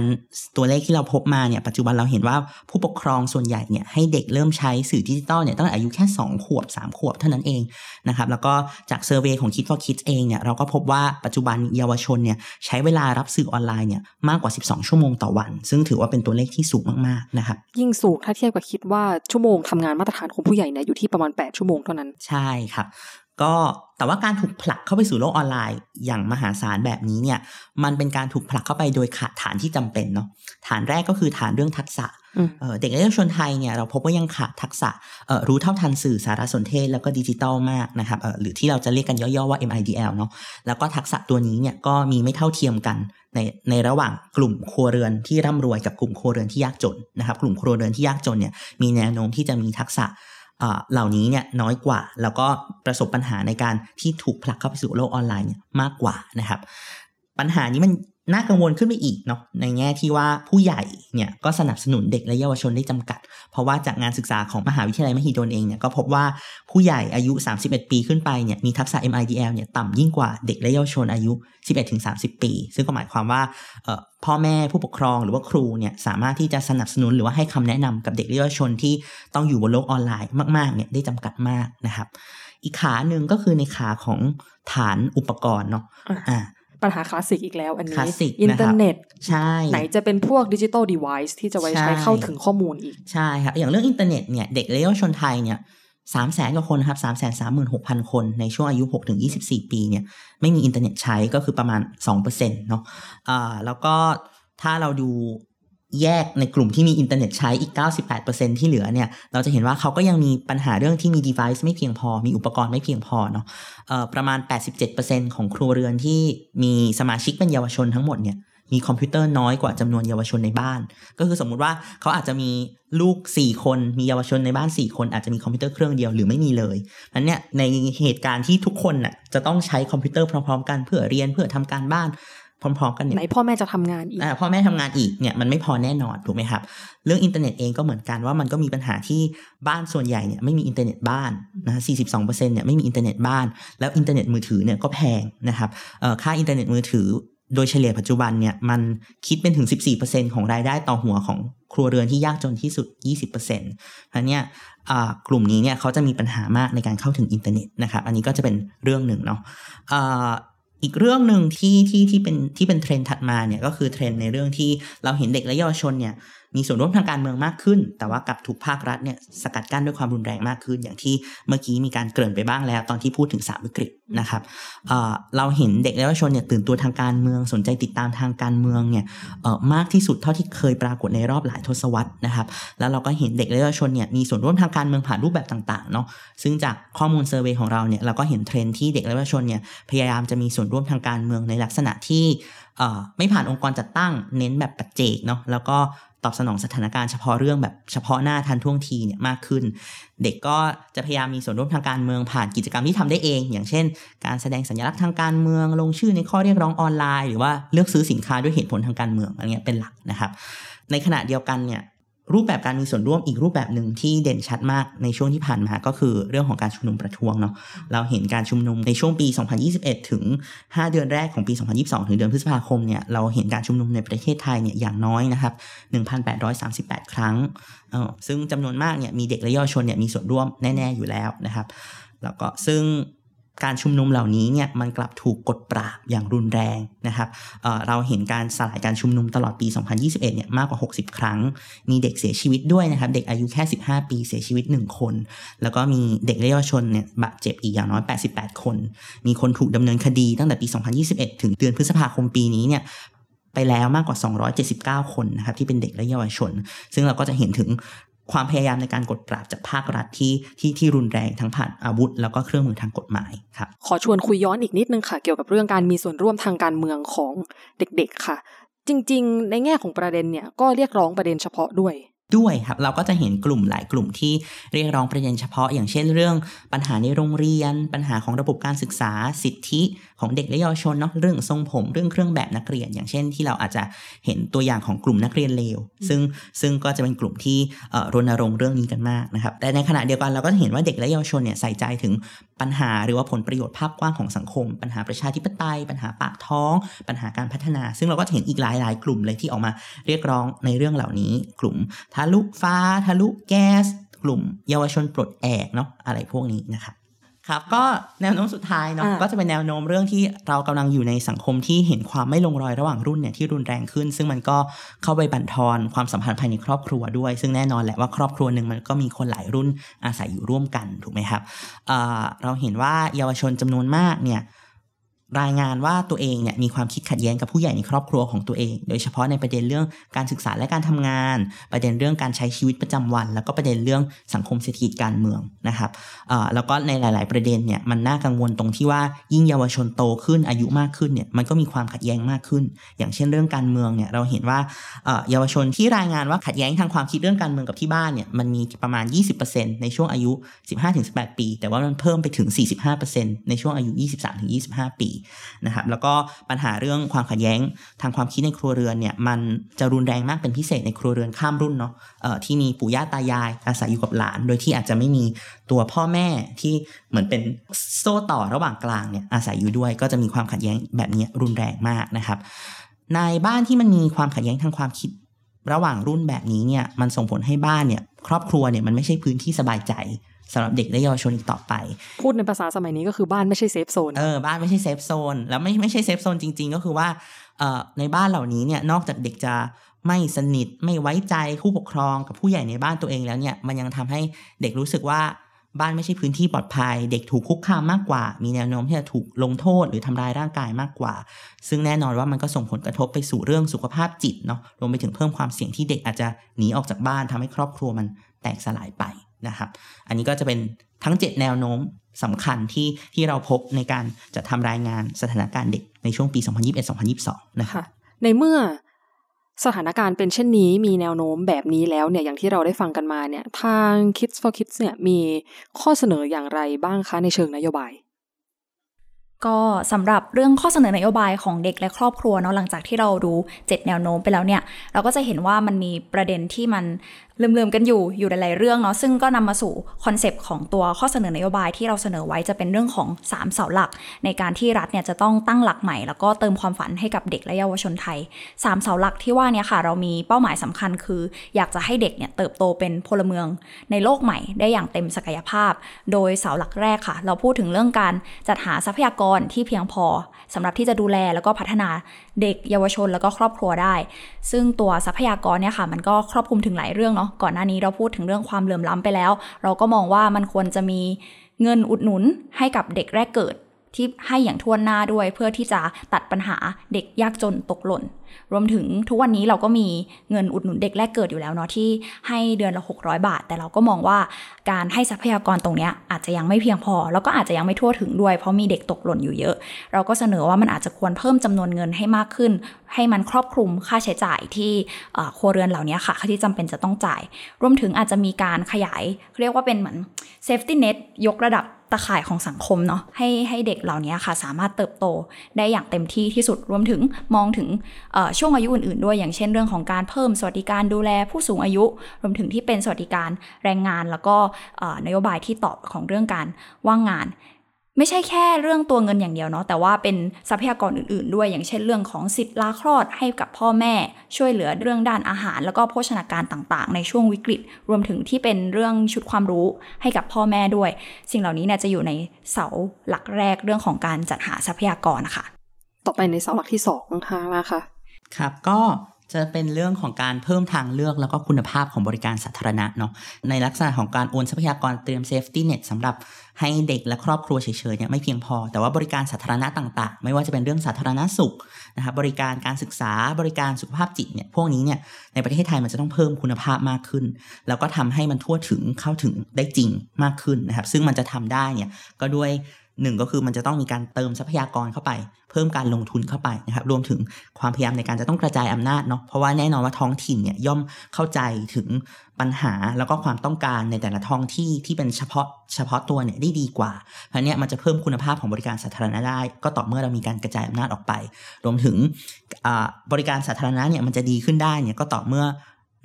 ตัวเลขที่เราพบมาเนี่ยปัจจุบันเราเห็นว่าผู้ปกครองส่วนใหญ่เนี่ยให้เด็กเริ่มใช้สื่อดิจิตอลเนี่ยตั้งแต่อายุแค่ 2 ขวบ 3 ขวบเท่านั้นเองนะครับแล้วก็จาก survey ของ คิด for คิดส์ เองเนี่ยเราก็พบว่าปัจจุบันเยาวชนเนี่ยใช้เวลารับสื่อออนไลน์เนี่ยมากกว่า 12 ชั่วโมงต่อวันซึ่งถือว่าเป็นตัวเลขที่สูงมากๆนะครับยิ่งสูงถ้าเทียบกับคิดว่าชั่วโมงทำงานมาตรฐานของผู้ใหญ่เนี่ยอยู่ที่ประมาณ 8 ชั่วโมงเท่านั้นใช่ครับก็แต่ว่าการถูกผลักเข้าไปสู่โลกออนไลน์ อย่างมหาศาลแบบนี้เนี่ยมันเป็นการถูกผลักเข้าไปโดยขาดฐานที่จำเป็นเนาะฐานแรกก็คือฐานเรื่องทักษะ เด็กและเยาวชนไทยเนี่ยเราพบว่ายังขาดทักษะรู้เท่าทันสื่อสารสนเทศแล้วก็ดิจิตอลมากนะครับหรือที่เราจะเรียกกันย่อๆว่า MIDL เนาะแล้วก็ทักษะตัวนี้เนี่ยก็มีไม่เท่าเทียมกันในในระหว่างกลุ่มครัวเรือนที่ร่ำรวยกับกลุ่มครัวเรือนที่ยากจนนะครับ กลุ่มครัวเรือนที่ยากจนเนี่ยมีแนวโน้มที่จะมีทักษะเหล่านี้เนี่ยน้อยกว่า แล้วก็ประสบปัญหาในการที่ถูกผลักเข้าไปสู่โลกออนไลน์เนี่ยมากกว่านะครับ ปัญหานี้มัน น่ากังวลขึ้นไปอีกเนาะในแง่ที่ว่าผู้ใหญ่เนี่ยก็สนับสนุนเด็กและเยาวชนได้จำกัด เพราะว่าจากงานศึกษาของมหาวิทยาลัยมหิดลเองเนี่ยก็พบว่าผู้ใหญ่อายุ 31 ปีขึ้นไปเนี่ยมีทักษะ MIDL เนี่ยต่ำยิ่งกว่าเด็กและเยาวชนอายุ 11-30 ปี ซึ่งก็หมายความว่าพ่อแม่ผู้ปกครองหรือว่าครูเนี่ยสามารถที่จะสนับสนุนหรือว่าให้คำแนะนำกับเด็กและเยาวชนที่ต้องอยู่บนโลกออนไลน์มากๆเนี่ยได้จำกัดมากนะครับ อีกขาหนึ่งก็คือในขาของฐานอุปกรณ์เนาะอ่า ปัญหาคลาสสิกอีกแล้วอันนี้คลาสสิกอินเทอร์เน็ตใช่ไหนจะเป็นพวก digital device ที่จะไว้ใช้ใช่เข้าถึงข้อมูลอีก ใช่ครับ อย่างเรื่องอินเทอร์เน็ตเนี่ยเด็กและเยาวชนไทยเนี่ยสามแสนกว่าคนครับสามแสนสามหมื่นหกพันคนในช่วงอายุหกถึงยี่สิบสี่ปีเนี่ยไม่มีอินเทอร์เน็ตใช้ก็คือประมาณสองเปอร์เซ็นต์เนาะอ่าแล้วก็ถ้าเราดู แยกในกลุ่มที่มีอินเทอร์เน็ตใช้อีก 98%ที่เหลือเนี่ย เราจะเห็นว่าเขาก็ยังมีปัญหาเรื่องที่มี device ไม่เพียงพอ มีอุปกรณ์ไม่เพียงพอเนาะประมาณ 87%ของครัวเรือนที่มีสมาชิกเป็นเยาวชนทั้งหมดเนี่ยมีคอมพิวเตอร์น้อยกว่าจำนวนเยาวชนในบ้าน ก็คือสมมุติว่าเขาอาจจะมีลูก 4 คน มีเยาวชนในบ้าน 4 คน อาจจะมีคอมพิวเตอร์เครื่องเดียวหรือไม่มีเลยนั้นเนี่ยในเหตุการณ์ที่ทุกคนน่ะจะต้องใช้คอมพิวเตอร์พร้อมๆ กันเพื่อเรียนเพื่อทำการบ้าน พร้อมๆกันเนี่ยไหนพ่อแม่จะทำงานอีกอ่าพ่อแม่ทำงานอีกเนี่ยมันไม่พอแน่นอนถูกไหมครับ เรื่องอินเทอร์เน็ตเองก็เหมือนกันว่ามันก็มีปัญหาที่บ้านส่วนใหญ่เนี่ยไม่มีอินเทอร์เน็ตบ้านนะ42%เนี่ยไม่มีอินเทอร์เน็ตบ้าน แล้วอินเทอร์เน็ตมือถือเนี่ยก็แพงนะครับเอ่อค่าอินเทอร์เน็ตมือถือโดยเฉลี่ยปัจจุบันเนี่ยมันคิดเป็นถึง 14%ของรายได้ต่อหัวของครัวเรือนที่ยากจนที่สุด 20%เพราะฉะนั้นเนี่ยอ่ากลุ่มนี้เนี่ยเขาจะมีปัญหามากในการเข้าถึงอินเทอร์เน็ตนะครับ อันนี้ก็จะเป็นเรื่องหนึ่งเนาะ อีกเรื่องหนึ่งที่ที่ที่เป็นที่เป็นเทรนด์ถัดมาเนี่ยก็คือเทรนด์ในเรื่องที่เราเห็นเด็กและเยาวชนเนี่ยมีส่วนร่วมทางการเมืองมากขึ้น แต่ว่ากลับถูกภาครัฐเนี่ยสกัดกั้นด้วยความรุนแรงมากขึ้น อย่างที่เมื่อกี้มีการเกริ่นไปบ้างแล้ว ตอนที่พูดถึงสามวิกฤตนะครับเเราเห็นเด็กและเยาวชนเนี่ยตื่นตัวทางการเมืองสนใจติดตามทางการเมืองเนี่ยมากที่สุดเท่าที่เคยปรากฏในรอบหลายทศวรรษนะครับ แล้วเราก็เห็นเด็กและเยาวชนเนี่ยมีส่วนร่วมทางการเมืองผ่านรูปแบบต่างๆเนาะซึ่งจากข้อมูลเซอร์เวยของเราเนี่ยเราก็เห็นเทรนด์ที่เด็กและเยาวชนเนี่ยพยายามจะมีส่วนร่วมทางการเมืองในลักษณะที่ไม่ผ่านองค์กรจัดตั้งเน้นแบบปัจเจกเนาะแล้วก็ อบสนองสถานการณ์เฉพาะเรื่องแบบเฉพาะหน้าทันท่วงทีเนี่ยมากขึ้น เด็กก็จะพยายามมีส่วนร่วมทางการเมืองผ่านกิจกรรมที่ทำได้เอง อย่างเช่น การแสดงสัญลักษณ์ทางการเมืองลงชื่อในข้อเรียกร้องออนไลน์ หรือว่าเลือกซื้อสินค้าด้วยเหตุผลทางการเมืองอะไรเงี้ยเป็นหลักนะครับ ในขณะเดียวกันเนี่ย รูปแบบการมีส่วนร่วมอีกรูปแบบหนึ่งที่เด่นชัดมากในช่วงที่ผ่านมาก็คือเรื่องของการชุมนุมประท้วงเนาะเราเห็นการชุมนุมในช่วงปี 2021 ถึง 5 เดือนแรกของปี 2022 ถึงเดือนพฤษภาคมเนี่ยเราเห็นการชุมนุมในประเทศไทยเนี่ยอย่างน้อยนะครับ 1,838 ครั้งเออซึ่งจำนวนมากเนี่ยมีเด็กและเยาวชนเนี่ยมีส่วนร่วมแน่ ๆ อยู่แล้วนะครับแล้วก็ซึ่ง การชุมนุมเหล่านี้เนี่ยมันกลับถูกกดปราบอย่างรุนแรงนะครับเเราเห็นการสลายการชุมนุมตลอดปี 2021 เนี่ยมากกว่า 60 ครั้ง มีเด็กเสียชีวิตด้วยนะครับ เด็กอายุแค่ 15 ปีเสียชีวิต 1 คน แล้วก็มีเด็กเยาวชนเนี่ยบาดเจ็บอีกอย่างน้อย 88 คน มีคนถูกดำเนินคดีตั้งแต่ปี 2021 ถึงเดือนพฤษภาคมปีนี้เนี่ยไปแล้วมากกว่า 279 คนนะครับที่เป็นเด็กและเยาวชน ซึ่งเราก็จะเห็นถึง ความพยายามในการกดปราบจากภาครัฐที่ที่ที่รุนแรงทั้งผ่านอาวุธ แล้วก็เครื่องมือทางกฎหมายครับขอชวนคุยย้อนอีกนิดนึงค่ะ เกี่ยวกับเรื่องการมีส่วนร่วมทางการเมืองของเด็กๆค่ะ จริง ๆ ในแง่ของประเด็นเนี่ยก็เรียกร้องประเด็นเฉพาะด้วย ด้วยครับเราก็จะเห็นกลุ่มหลายกลุ่มที่เรียกร้องประเด็นเฉพาะ อย่างเช่นเรื่องปัญหาในโรงเรียน ปัญหาของระบบการศึกษาสิทธิของเด็กและเยาวชนเนาะเรื่องทรงผมเรื่องเครื่องแบบนักเรียน อย่างเช่นที่เราอาจจะเห็นตัวอย่างของกลุ่มนักเรียนเลว ซึ่งซึ่งก็จะเป็นกลุ่มที่รณรงค์เรื่องนี้กันมากนะครับแต่ในขณะเดียวกันเราก็จะเห็นว่าเด็กและเยาวชนเนี่ยใส่ใจถึงปัญหาหรือว่าผลประโยชน์ภาพกว้างของสังคม ปัญหาประชาธิปไตย ปัญหาปากท้อง ปัญหาการพัฒนา ซึ่งเราก็จะเห็นอีกหลายหลายๆ กลุ่มเลยที่ออกมาเรียกร้องในเรื่องเหล่านี้ กลุ่มทะลุฟ้า ทะลุแก๊ส กลุ่ม เยาวชนปลดแอกเนาะอะไรพวกนี้นะครับครับก็แนวโน้มสุดท้ายเนาะอ่าก็จะเป็นแนวโน้มเรื่องที่เรากำลังอยู่ในสังคมที่เห็นความไม่ลงรอยระหว่างรุ่นเนี่ยที่รุนแรงขึ้น ซึ่งมันก็เข้าไปบั่นทอนความสัมพันธ์ภายในครอบครัวด้วย ซึ่งแน่นอนแหละว่าครอบครัวหนึ่งมันก็มีคนหลายรุ่นอาศัยอยู่ร่วมกันถูกไหมครับเอ่อเราเห็นว่าเยาวชนจำนวนมากเนี่ย รายงานว่าตัวเองเนี่ยมีความคิดขัดแย้งกับผู้ใหญ่ในครอบครัวของตัวเอง โดยเฉพาะในประเด็นเรื่องการศึกษาและการทำงาน ประเด็นเรื่องการใช้ชีวิตประจำวัน แล้วก็ประเด็นเรื่องสังคมเศรษฐกิจการเมืองนะครับเอ่อแล้วก็ในหลาย ๆ ประเด็นเนี่ยมันน่ากังวลตรงที่ว่ายิ่งเยาวชนโตขึ้นอายุมากขึ้นเนี่ยมันก็มีความขัดแย้งมากขึ้น อย่างเช่นเรื่องการเมืองเนี่ยเราเห็นว่าเอ่อเยาวชนที่รายงานว่าขัดแย้งทางความคิดเรื่องการเมืองกับที่บ้านเนี่ยมันมีประมาณ 20%ในช่วงอายุ 15-18 ปี แต่ว่ามันเพิ่มไปถึง 45%ในช่วงอายุ 23-25 ปีนะครับแล้วก็ปัญหาเรื่องความขัดแย้งทางความคิดในครัวเรือนเนี่ยมันจะรุนแรงมากเป็นพิเศษในครัวเรือนข้ามรุ่นเนาะที่มีปู่ย่าตายายอาศัยอยู่กับหลาน โดยที่อาจจะไม่มีตัวพ่อแม่ที่เหมือนเป็นโซ่ต่อระหว่างกลางเนี่ยอาศัยอยู่ด้วย ก็จะมีความขัดแย้งแบบนี้รุนแรงมากนะครับในบ้านที่มันมีความขัดแย้งทางความคิด ระหว่างรุ่นแบบนี้เนี่ยมันส่งผลให้บ้านเนี่ยครอบครัวเนี่ยมันไม่ใช่พื้นที่สบายใจสำหรับเด็กและเยาวชนอีกต่อไป พูดในภาษาสมัยนี้ก็คือบ้านไม่ใช่ safe zone เออบ้านไม่ใช่ safe zone แล้วไม่ไม่ใช่ safe zone จริง ๆ ก็คือว่าเอ่อในบ้านเหล่านี้เนี่ยนอกจากเด็กจะไม่สนิทไม่ไว้ใจผู้ปกครองกับผู้ใหญ่ในบ้านตัวเองแล้วเนี่ยมันยังทำให้เด็กรู้สึกว่า บ้านไม่ใช่พื้นที่ปลอดภัย เด็กถูกคุกคามมากกว่า มีแนวโน้มที่จะถูกลงโทษหรือทำร้ายร่างกายมากกว่า ซึ่งแน่นอนว่ามันก็ส่งผลกระทบไปสู่เรื่องสุขภาพจิตเนาะรวมไปถึงเพิ่มความเสี่ยงที่เด็กอาจจะหนีออกจากบ้านทำให้ครอบครัวมันแตกสลายไปนะครับ อันนี้ก็จะเป็นทั้ง 7 แนวโน้มสำคัญที่ที่เราพบในการจะทำรายงานสถานการณ์เด็กในช่วงปี 2021-2022 นะครับค่ะในเมื่อ สถานการณ์เป็นเช่นนี้มีแนวโน้มแบบนี้แล้วเนี่ยอย่างที่เราได้ฟังกันมาเนี่ยทาง Kids for Kids เนี่ยมีข้อเสนออย่างไรบ้างคะในเชิงนโยบาย ก็สำหรับเรื่องข้อเสนอนโยบายของเด็กและครอบครัวเนาะหลังจากที่เราดู 7 แนวโน้มไปแล้วเนี่ย เราก็จะเห็นว่ามันมีประเด็นที่มันลืมๆกันอยู่อยู่หลายๆเรื่องเนาะซึ่งก็นำมาสู่คอนเซปต์ของตัวข้อเสนอนโยบายที่เราเสนอไว้จะเป็นเรื่องของ 3 เสาหลัก ในการที่รัฐเนี่ยจะต้องตั้งหลักใหม่ แล้วก็เติมความฝันให้กับเด็กและเยาวชนไทย 3 เสาหลักที่ว่าเนี่ยค่ะ เรามีเป้าหมายสำคัญคือ อยากจะให้เด็กเนี่ยเติบโตเป็นพลเมือง ในโลกใหม่ได้อย่างเต็มศักยภาพ โดยเสาหลักแรกค่ะ เราพูดถึงเรื่องการจัดหาทรัพยากรที่เพียงพอสำหรับที่จะดูแลแล้วก็พัฒนาเด็กเยาวชนแล้วก็ครอบครัวได้ ซึ่งตัวทรัพยากรเนี่ยค่ะ มันก็ครอบคลุมถึงหลายเรื่องเนาะก่อนหน้านี้เราพูดถึงเรื่องความเหลื่อมล้ำไปแล้ว เราก็มองว่ามันควรจะมีเงินอุดหนุนให้กับเด็กแรกเกิด ที่ให้อย่างทั่วหน้าด้วย เพื่อที่จะตัดปัญหาเด็กยากจนตกหล่น รวมถึงทุกวันนี้เราก็มีเงินอุดหนุนเด็กแรกเกิดอยู่แล้วเนาะที่ให้เดือนละ 600 บาท แต่เราก็มองว่าการให้ทรัพยากรตรงนี้อาจจะยังไม่เพียงพอ แล้วก็อาจจะยังไม่ทั่วถึงด้วย เพราะมีเด็กตกหล่นอยู่เยอะ เราก็เสนอว่ามันอาจจะควรเพิ่มจำนวนเงินให้มากขึ้น ให้มันครอบคลุมค่าใช้จ่ายที่ครัวเรือนเหล่านี้ค่ะที่จำเป็นจะต้องจ่าย รวมถึงอาจจะมีการขยายเรียกว่าเป็นเหมือน safety net ยกระดับ ตะข่ายของสังคมเนาะให้ให้เด็กเหล่านี้ค่ะ สามารถเติบโตได้อย่างเต็มที่ที่สุดรวมถึงมองถึงช่วงอายุอื่นๆ ด้วยอย่างเช่นเรื่องของการเพิ่มสวัสดิการดูแลผู้สูงอายุ รวมถึงที่เป็นสวัสดิการแรงงาน แล้วก็นโยบายที่ตอบของเรื่องการว่างงาน ไม่ใช่แค่เรื่องตัวเงินอย่างเดียวเนาะแต่ว่าเป็นทรัพยากรอื่นๆ ด้วยอย่างเช่นเรื่องของสิทธิ์ลาคลอดให้กับพ่อแม่ ช่วยเหลือเรื่องด้านอาหาร แล้วก็โภชนาการต่างๆ ในช่วงวิกฤต รวมถึงที่เป็นเรื่องชุดความรู้ให้กับพ่อแม่ด้วย สิ่งเหล่านี้เนี่ยจะอยู่ในเสาหลักแรกเรื่องของการจัดหาทรัพยากรนะคะต่อไปในเสาหลักที่สองนะคะมาค่ะครับก็ จะเป็นเรื่องของการเพิ่มทางเลือกแล้วก็คุณภาพของบริการสาธารณะเนาะในลักษณะของการโอนทรัพยากรเตรียม safety net สำหรับให้เด็กและครอบครัวเฉยๆเนี่ยไม่เพียงพอ แต่ว่าบริการสาธารณะต่างๆ ไม่ว่าจะเป็นเรื่องสาธารณสุขนะครับบริการการศึกษาบริการสุขภาพจิตเนี่ยพวกนี้เนี่ยในประเทศไทยมันจะต้องเพิ่มคุณภาพมากขึ้น แล้วก็ทำให้มันทั่วถึงเข้าถึงได้จริงมากขึ้นนะครับซึ่งมันจะทำได้เนี่ยก็ด้วย หนึ่งก็คือมันจะต้องมีการเติมทรัพยากรเข้าไป เพิ่มการลงทุนเข้าไปนะครับรวมถึงความพยายามในการจะต้องกระจายอำนาจเนาะเพราะว่าแน่นอนว่าท้องถิ่นเนี่ยย่อมเข้าใจถึงปัญหาแล้วก็ความต้องการในแต่ละท้องที่ที่เป็นเฉพาะเฉพาะตัวเนี่ยได้ดีกว่าเพราะเนี้ยมันจะเพิ่มคุณภาพของบริการสาธารณะได้ ก็ต่อเมื่อเรามีการกระจายอำนาจออกไป รวมถึงบริการสาธารณะเนี่ยมันจะดีขึ้นได้เนี่ยก็ต่อเมื่อ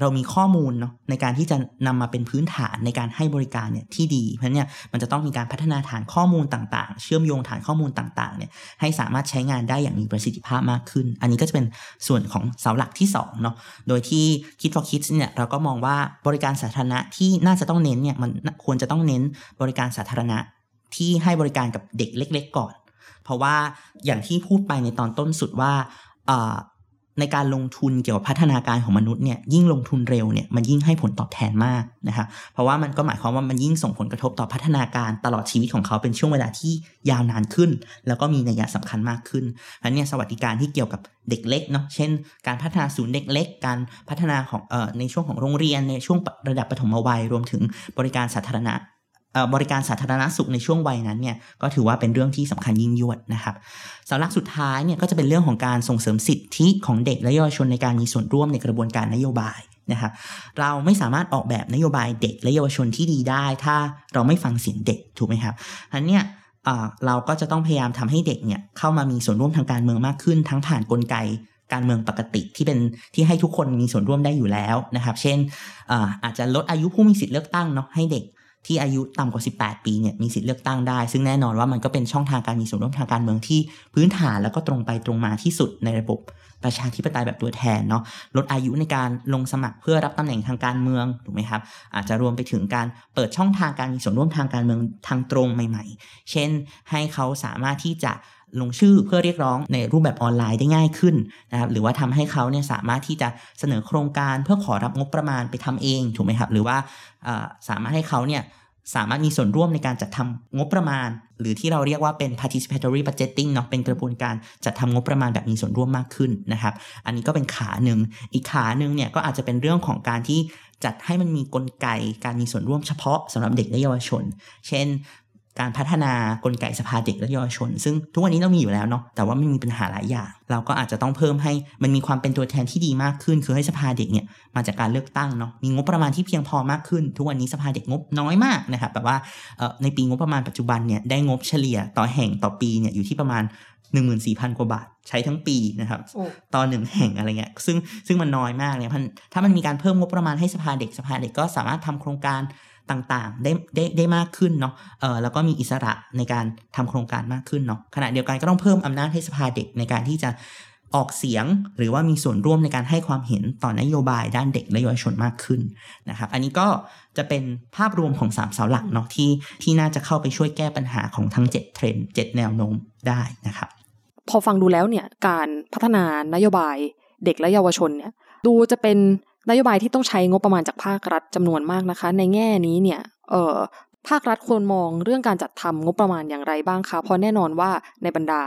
เรามีข้อมูลเนาะในการที่จะนำมาเป็นพื้นฐานในการให้บริการเนี่ยที่ดีเพราะเนี่ยมันจะต้องมีการพัฒนาฐานข้อมูลต่างๆ เชื่อมโยงฐานข้อมูลต่างๆเนี่ยให้สามารถใช้งานได้อย่างมีประสิทธิภาพมากขึ้น อันนี้ก็จะเป็นส่วนของเสาหลักที่2เนาะโดยที่คิด for kids เนี่ยเราก็มองว่าบริการสาธารณะที่น่าจะต้องเน้นเนี่ยมันควรจะต้องเน้นบริการสาธารณะที่ให้บริการกับเด็กเล็ก ๆ ก่อน เพราะว่าอย่างที่พูดไปในตอนต้นสุดว่า ในการลงทุนเกี่ยวกับพัฒนาการของมนุษย์เนี่ยยิ่งลงทุนเร็วเนี่ยมันยิ่งให้ผลตอบแทนมากนะครับเพราะว่ามันก็หมายความว่ามันยิ่งส่งผลกระทบต่อพัฒนาการตลอดชีวิตของเขาเป็นช่วงเวลาที่ยาวนานขึ้น แล้วก็มีนัยสำคัญมากขึ้นเพราะเนี่ยสวัสดิการที่เกี่ยวกับเด็กเล็กเนาะเช่น การพัฒนาศูนย์เด็กเล็ก การพัฒนาของเอ่อในช่วงของโรงเรียนในช่วงระดับปฐมวัยรวมถึงบริการสาธารณะ บริการสาธารณสุขในช่วงวัยนั้นเนี่ยก็ถือว่าเป็นเรื่องที่สำคัญยิ่งยวดนะครับสาหลักสุดท้ายเนี่ยก็จะเป็นเรื่องของการส่งเสริมสิทธิของเด็กและเยาวชนในการมีส่วนร่วมในกระบวนการนโยบายนะครับเราไม่สามารถออกแบบนโยบายเด็กและเยาวชนที่ดีได้ ถ้าเราไม่ฟังเสียงเด็กถูกไหมครับอันเนี้ยเราก็จะต้องพยายามทำให้เด็กเนี่ยเข้ามามีส่วนร่วมทางการเมืองมากขึ้น ทั้งผ่านกลไกการเมืองปกติที่เป็นที่ให้ทุกคนมีส่วนร่วมได้อยู่แล้วนะครับ เช่นอาอาจจะลดอายุผู้มีสิทธิ์เลือกตั้งเนาะให้เด็ก ที่อายุต่ำกว่า 18 ปีเนี่ยมีสิทธิ์เลือกตั้งได้ ซึ่งแน่นอนว่ามันก็เป็นช่องทางการมีส่วนร่วมทางการเมืองที่พื้นฐานแล้วก็ตรงไปตรงมาที่สุดในระบบประชาธิปไตยแบบตัวแทนเนาะลดอายุในการลงสมัครเพื่อรับตำแหน่งทางการเมืองถูกไหมครับอาจจะรวมไปถึงการเปิดช่องทางการมีส่วนร่วมทางการเมืองทางตรงใหม่ ๆ เช่นให้เขาสามารถที่จะ ลงชื่อเพื่อเรียกร้องในรูปแบบออนไลน์ได้ง่ายขึ้นนะครับหรือว่าทำให้เขาเนี่ยสามารถที่จะเสนอโครงการเพื่อขอรับงบประมาณไปทำเองถูกไหมครับ หรือว่าสามารถให้เขาเนี่ยสามารถมีส่วนร่วมในการจัดทำงบประมาณ หรือที่เราเรียกว่าเป็น participatory budgeting เนาะเป็นกระบวนการจัดทำงบประมาณแบบมีส่วนร่วมมากขึ้นนะครับ อันนี้ก็เป็นขาหนึ่งอีกขาหนึ่งเนี่ยก็อาจจะเป็นเรื่องของการที่จัดให้มันมีกลไกการมีส่วนร่วมเฉพาะสำหรับเด็กและเยาวชน เช่น การพัฒนากลไกสภาเด็กและเยาวชน ซึ่งทุกวันนี้เรามีอยู่แล้วเนาะแต่ว่ามันมีปัญหาหลายอย่าง เราก็อาจจะต้องเพิ่มให้มันมีความเป็นตัวแทนที่ดีมากขึ้น คือให้สภาเด็กเนี่ยมาจากการเลือกตั้งเนาะมีงบประมาณที่เพียงพอมากขึ้น ทุกวันนี้สภาเด็กงบน้อยมากนะครับแบบว่าในปีงบประมาณปัจจุบันเนี่ยได้งบเฉลี่ยต่อแห่งต่อปีเนี่ยอยู่ที่ประมาณ14,000 กว่าบาทใช้ทั้งปีนะครับต่อหนึ่งแห่งอะไรเงี้ยซึ่งซึ่งมันน้อยมากเนี่ยถ้ามันมีการเพิ่มงบประมาณให้สภาเด็กสภาเด็กก็สามารถทำโครงการ ต่างๆ ได้ได้ได้มากขึ้นเนาะเออแล้วก็มีอิสระในการทำโครงการมากขึ้นเนาะขณะเดียวกันก็ต้องเพิ่มอำนาจให้สภาเด็กในการที่จะออกเสียงหรือว่ามีส่วนร่วมในการให้ความเห็นต่อนโยบายด้านเด็กและเยาวชนมากขึ้นนะครับ อันนี้ก็จะเป็นภาพรวมของ 3 เสาหลักเนาะที่ที่น่าจะเข้าไปช่วยแก้ปัญหาของทั้ง 7 เทรนด์7แนวโน้มได้นะครับ พอฟังดูแล้วเนี่ยการพัฒนานโยบายเด็กและเยาวชนเนี่ยดูจะเป็น นโยบายที่ต้องใช้งบประมาณจากภาครัฐจำนวนมากนะคะ ในแง่นี้เนี่ยเออภาครัฐควรมองเรื่องการจัดทำงบประมาณอย่างไรบ้างคะเพราะแน่นอนว่าในบรรดา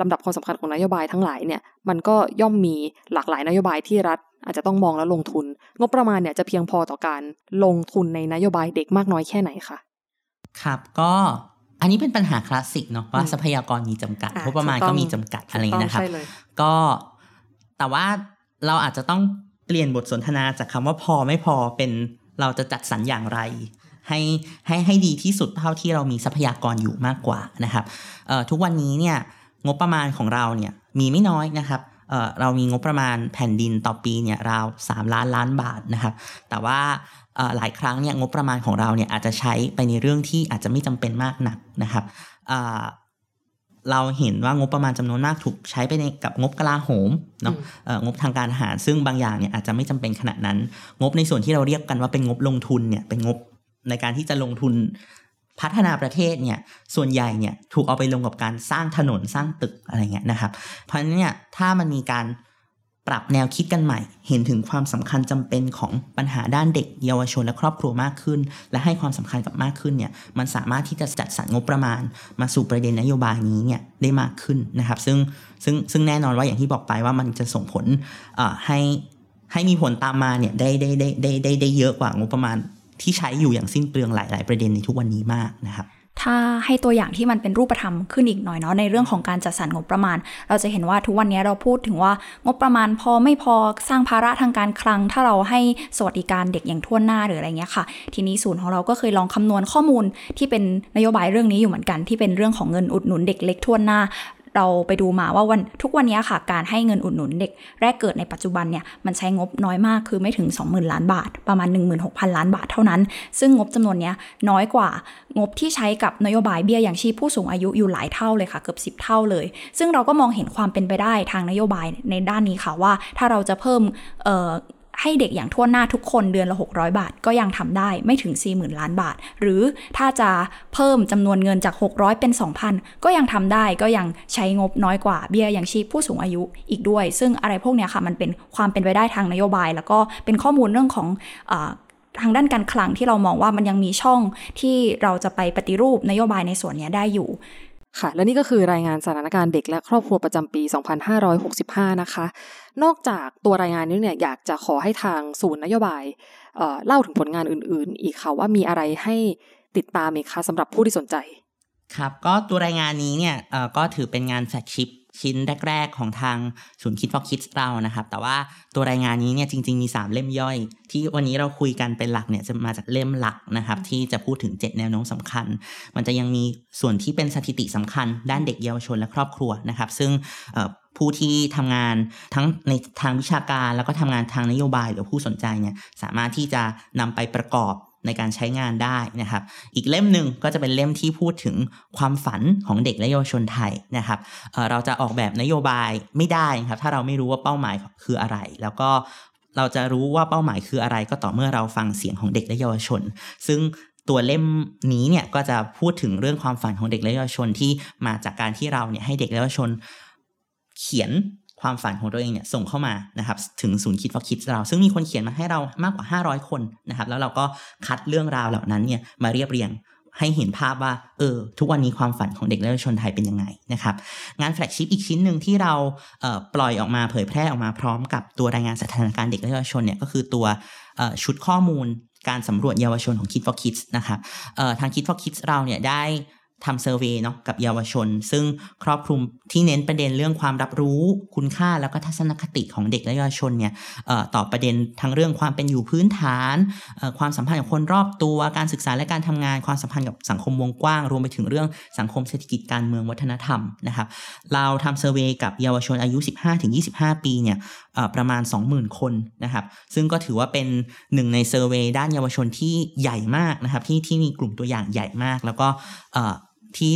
ลำดับความสำคัญของนโยบายทั้งหลายเนี่ยมันก็ย่อมมีหลากหลายนโยบายที่รัฐอาจจะต้องมองและลงทุน งบประมาณเนี่ยจะเพียงพอต่อการลงทุนในนโยบายเด็กมากน้อยแค่ไหนคะครับก็อันนี้เป็นปัญหาคลาสสิกเนาะว่าทรัพยากรมีจำกัดงบประมาณก็มีจำกัดอะไรนะครับ ก็แต่ว่าเราอาจจะต้อง เปลี่ยนบทสนทนาจากคำว่าพอไม่พอเป็นเราจะจัดสรรอย่างไร ให้ให้ให้ดีที่สุดเท่าที่เรามีทรัพยากรอยู่มากกว่านะครับทุกวันนี้เนี่ยงบประมาณของเราเนี่ยมีไม่น้อยนะครับเเรามีงบประมาณแผ่นดินต่อปีเนี่ยราว3ล้านล้านบาทนะครับแต่ว่าหลายครั้งเนี่ยงบประมาณของเราเนี่ยอาจจะใช้ไปในเรื่องที่อาจจะไม่จำเป็นมากนักนะครับ เราเห็นว่างบประมาณจำนวนมากถูกใช้ไปในกับงบกลาโหมเนาะงบทางการอาหารซึ่งบางอย่างเนี่ยอาจจะไม่จำเป็นขนาดนั้น งบในส่วนที่เราเรียกกันว่าเป็นงบลงทุนเนี่ยเป็นงบในการที่จะลงทุนพัฒนาประเทศเนี่ยส่วนใหญ่เนี่ยถูกเอาไปลงกับการสร้างถนนสร้างตึกอะไรเงี้ยนะครับ เพราะฉะนั้นเนี่ยถ้ามันมีการ ปรับแนวคิดกันใหม่ เห็นถึงความสำคัญจำเป็นของปัญหาด้านเด็ก เยาวชนและครอบครัวมากขึ้น และให้ความสำคัญกับมากขึ้นเนี่ยมันสามารถที่จะจัดสรรงบประมาณ มาสู่ประเด็นนโยบายนี้เนี่ยได้มากขึ้นนะครับ ซึ่งซึ่งซึ่งแน่นอนว่าอย่างที่บอกไปว่ามันจะส่งผลให้ให้มีผลตามมาเนี่ยได้ได้ได้ได้ได้ได้เยอะกว่างบประมาณที่ใช้อยู่อย่างสิ้นเปลืองหลาย ๆ ประเด็นในทุกวันนี้มากนะครับ ถ้าให้ตัวอย่างที่มันเป็นรูปธรรมขึ้นอีกหน่อยเนาะในเรื่องของการจัดสรรงบประมาณ เราจะเห็นว่าทุกวันนี้เราพูดถึงว่างบประมาณพอไม่พอสร้างภาระทางการคลัง ถ้าเราให้สวัสดิการเด็กอย่างทั่วหน้าหรืออะไรเงี้ยค่ะ ทีนี้ศูนย์ของเราก็เคยลองคำนวณข้อมูลที่เป็นนโยบายเรื่องนี้อยู่เหมือนกันที่เป็นเรื่องของเงินอุดหนุนเด็กเล็กทั่วหน้า เราไปดูมาว่าวันทุกวันนี้ค่ะ การให้เงินอุดหนุนเด็กแรกเกิดในปัจจุบันเนี่ยมันใช้งบน้อยมากคือไม่ถึง 20,000 ล้านบาท ประมาณ 16,000 ล้านบาทเท่านั้น ซึ่งงบจำนวนนี้น้อยกว่างบที่ใช้กับนโยบายเบี้ยอย่างชีพผู้สูงอายุอยู่หลายเท่าเลยค่ะเกือบ 10 เท่าเลย ซึ่งเราก็มองเห็นความเป็นไปได้ทางนโยบายในด้านนี้ค่ะว่า ถ้าเราจะเพิ่ม ให้เด็กอย่างทั่วหน้าทุกคนเดือนละ 600 บาท ก็ยังทำได้ไม่ถึง 40,000 ล้านบาท หรือถ้าจะเพิ่มจำนวนเงินจาก 600 เป็น 2,000 ก็ยังทำได้ก็ยังใช้งบน้อยกว่าเบี้ยย่างชีพผู้สูงอายุอีกด้วย ซึ่งอะไรพวกนี้ค่ะมันเป็นความเป็นไปได้ทางนโยบาย แล้วก็เป็นข้อมูลเรื่องของอทางด้านการคลังที่เรามองว่ามันยังมีช่องที่เราจะไปปฏิรูปนโยบายในส่วนนี้ได้อยู่ ค่ะ และนี่ก็คือรายงานสถานการณ์เด็กและครอบครัวประจำปี 2565 นะคะ นอกจากตัวรายงานนี้เนี่ยอยากจะขอให้ทางศูนย์นโยบายเเล่าถึงผลงานอื่น ๆ อีกค่ะว่ามีอะไรให้ติดตามอีกคะสำหรับผู้ที่สนใจ ครับ ก็ตัวรายงานนี้เนี่ยก็ถือเป็นงานแฟกชิป ชิ้นแรก ๆ ของทางศูนย์คิดฟอคิดเรานะครับ แต่ว่าตัวรายงานนี้เนี่ยจริง ๆ มี 3 เล่มย่อย ที่วันนี้เราคุยกันเป็นหลักเนี่ยจะมาจากเล่มหลักนะครับ ที่จะพูดถึง 7 แนวโน้มสำคัญ มันจะยังมีส่วนที่เป็นสถิติสำคัญ ด้านเด็กเยาวชนและครอบครัวนะครับ ซึ่งผู้ที่ทำงานทั้งในทางวิชาการแล้วก็ทำงานทางนโยบายหรือผู้สนใจเนี่ยสามารถที่จะนำไปประกอบ ในการใช้งานได้นะครับ อีกเล่มหนึ่งก็จะเป็นเล่มที่พูดถึงความฝันของเด็กและเยาวชนไทยนะครับเเราจะออกแบบนโยบายไม่ได้ครับ ถ้าเราไม่รู้ว่าเป้าหมายคืออะไร แล้วก็เราจะรู้ว่าเป้าหมายคืออะไร ก็ต่อเมื่อเราฟังเสียงของเด็กและเยาวชน ซึ่งตัวเล่มนี้เนี่ยก็จะพูดถึงเรื่องความฝันของเด็กและเยาวชนที่มาจากการที่เราเนี่ยให้เด็กและเยาวชน เขียน ความฝันของตัวเองเนี่ยส่งเข้ามานะครับถึงศูนย์คิดฟอคิดเรา ซึ่งมีคนเขียนมาให้เรามากกว่า 500 คนนะครับแล้วเราก็คัดเรื่องราวเหล่านั้นเนี่ยมาเรียบเรียงให้เห็นภาพว่าเออทุกวันนี้ความฝันของเด็กและเยาวชนไทยเป็นยังไงนะครับงานแฟลกชิพอีกชิ้นหนึ่งที่เราเปล่อยออกมาเผยแพร่ออกมาพร้อมกับตัวรายงานสถานการณ์เด็กและเยาวชนเนี่ยก็คือตัวชุดข้อมูลการสำรวจเยาวชนของ Kid for Kids นะครับทาง Kid for Kids เราเนี่ยได้ ทำเซอร์เวยเนาะกับเยาวชน ซึ่งครอบคลุมที่เน้นประเด็นเรื่องความรับรู้คุณค่าแล้วก็ทัศนคติของเด็กและเยาวชนเนี่ยต่อประเด็นทั้งเรื่องความเป็นอยู่พื้นฐานความสัมพันธ์กับคนรอบตัวการศึกษาและการทำงานความสัมพันธ์กับสังคมวงกว้าง รวมไปถึงเรื่องสังคมเศรษฐกิจการเมืองวัฒนธรรมนะครับเราทำเซอร์เวยกับเยาวชนอายุ 15-25 ปีเนี่ยประมาณ 20,000 คนนะครับซึ่งก็ถือว่าเป็นหนึ่งใน survey ด้านเยาวชนที่ใหญ่มากนะครับที่ที่มีกลุ่มตัวอย่างใหญ่มาก แล้วก็ ที่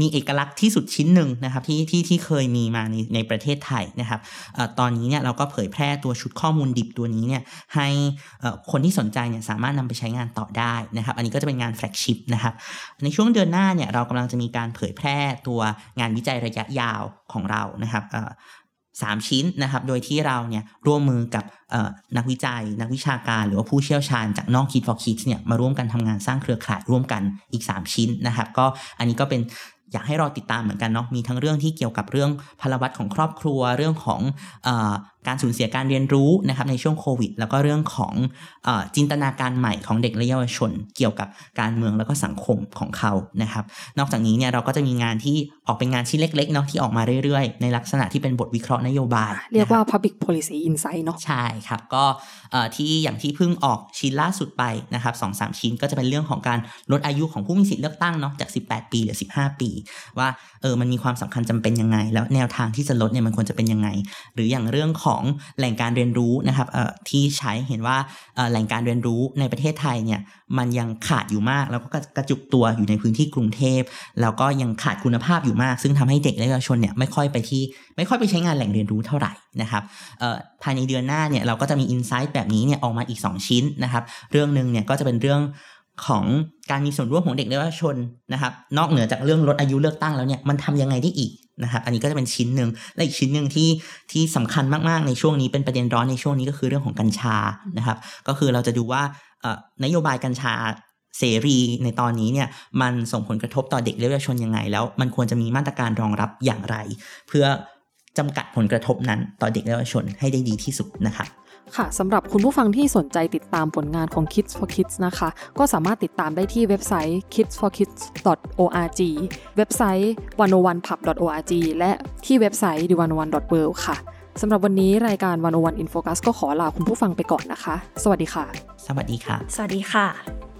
มีเอกลักษณ์ที่สุดชิ้นหนึ่งนะครับที่ที่ที่เคยมีมาในในประเทศไทยนะครับอตอนนี้เนี่ยเราก็เผยแพร่ตัวชุดข้อมูลดิบตัวนี้เนี่ยให้คนที่สนใจเนี่ยสามารถนำไปใช้งานต่อได้นะครับ อันนี้ก็จะเป็นงาน flagship นะครับในช่วงเดือนหน้าเนี่ยเรากำลังจะมีการเผยแพร่ตัวงานวิจัยระยะยาวของเรานะครับ 3 ชิ้นนะครับ โดยที่เราเนี่ยร่วมมือกับนักวิจัย นักวิชาการ หรือว่าผู้เชี่ยวชาญจากนอกคิด for Kids เนี่ยมาร่วมกันทำงานสร้างเครือข่ายร่วมกันอีก 3 ชิ้นนะครับ ก็อันนี้ก็เป็นอยากให้รอติดตามเหมือนกันเนาะมีทั้งเรื่องที่เกี่ยวกับเรื่องพลวัตของครอบครัวเรื่องของอ การสูญเสียการเรียนรู้นะครับในช่วงโควิด แล้วก็เรื่องของอจินตนาการใหม่ของเด็กและเยาวชน เกี่ยวกับการเมืองแล้วก็สังคมของเขานะครับ นอกจากนี้เนี่ยเราก็จะมีงานที่ออกเป็นงานชิ้นเล็กๆเนาะที่ออกมาเรื่อยๆ ในลักษณะที่เป็นบทวิเคราะห์นโยบาย เรียกว่า public policy insight เนาะใช่ครับ ก็ที่อย่างที่เพิ่งออกชิ้นล่าสุดไปนะครับสองสามชิ้นก็จะเป็นเรื่องของการลดอายุของผู้มีสิทธิ์เลือกตั้งเนาะจาก 18 ปีเหลือ 15 ปี ว่าเออมันมีความสำคัญจำเป็นยังไง แล้วแนวทางที่จะลดเนี่ยมันควรจะเป็นยังไง หรืออย่างเรื่องของแหล่งการเรียนรู้นะครับที่ใช้เห็นว่าแหล่งการเรียนรู้ในประเทศไทยเนี่ยมันยังขาดอยู่มาก แล้วก็กระจุกตัวอยู่ในพื้นที่กรุงเทพแล้วก็ยังขาดคุณภาพอยู่มาก ซึ่งทำให้เด็กและเยาวชนเนี่ยไม่ค่อยไปที่ไม่ค่อยไปใช้งานแหล่งเรียนรู้เท่าไหร่นะครับภายในเดือนหน้าเนี่ยเราก็จะมีอินไซต์แบบนี้เนี่ยออกมาอีก 2 ชิ้นนะครับ เรื่องหนึ่งเนี่ยก็จะเป็นเรื่องของการมีส่วนร่วมของเด็กและเยาวชนนะครับ นอกเหนือจากเรื่องลดอายุเลือกตั้งแล้วเนี่ยมันทำยังไงได้อีก นะครับอันนี้ก็จะเป็นชิ้นหนึ่งและอีกชิ้นหนึ่งที่ที่สำคัญมากๆในช่วงนี้เป็นประเด็นร้อนในช่วงนี้ก็คือเรื่องของกัญชานะครับ ก็คือเราจะดูว่านโยบายกัญชาเสรีในตอนนี้เนี่ยมันส่งผลกระทบต่อเด็กและเยาวชนยังไง แล้วมันควรจะมีมาตรการรองรับอย่างไร เพื่อจำกัดผลกระทบนั้นต่อเด็กและเยาวชนให้ได้ดีที่สุดนะครับ ค่ะสำหรับคุณผู้ฟังที่สนใจติดตามผลงานของ Kids for Kids นะคะ ก็สามารถติดตามได้ที่เว็บไซต์ kidsforkids.org เว็บไซต์ 101pub.org และที่เว็บไซต์ d101.world ค่ะสำหรับวันนี้รายการ101 in focus ก็ขอลาคุณผู้ฟังไปก่อนนะคะ สวัสดีค่ะ สวัสดีค่ะ สวัสดีค่ะ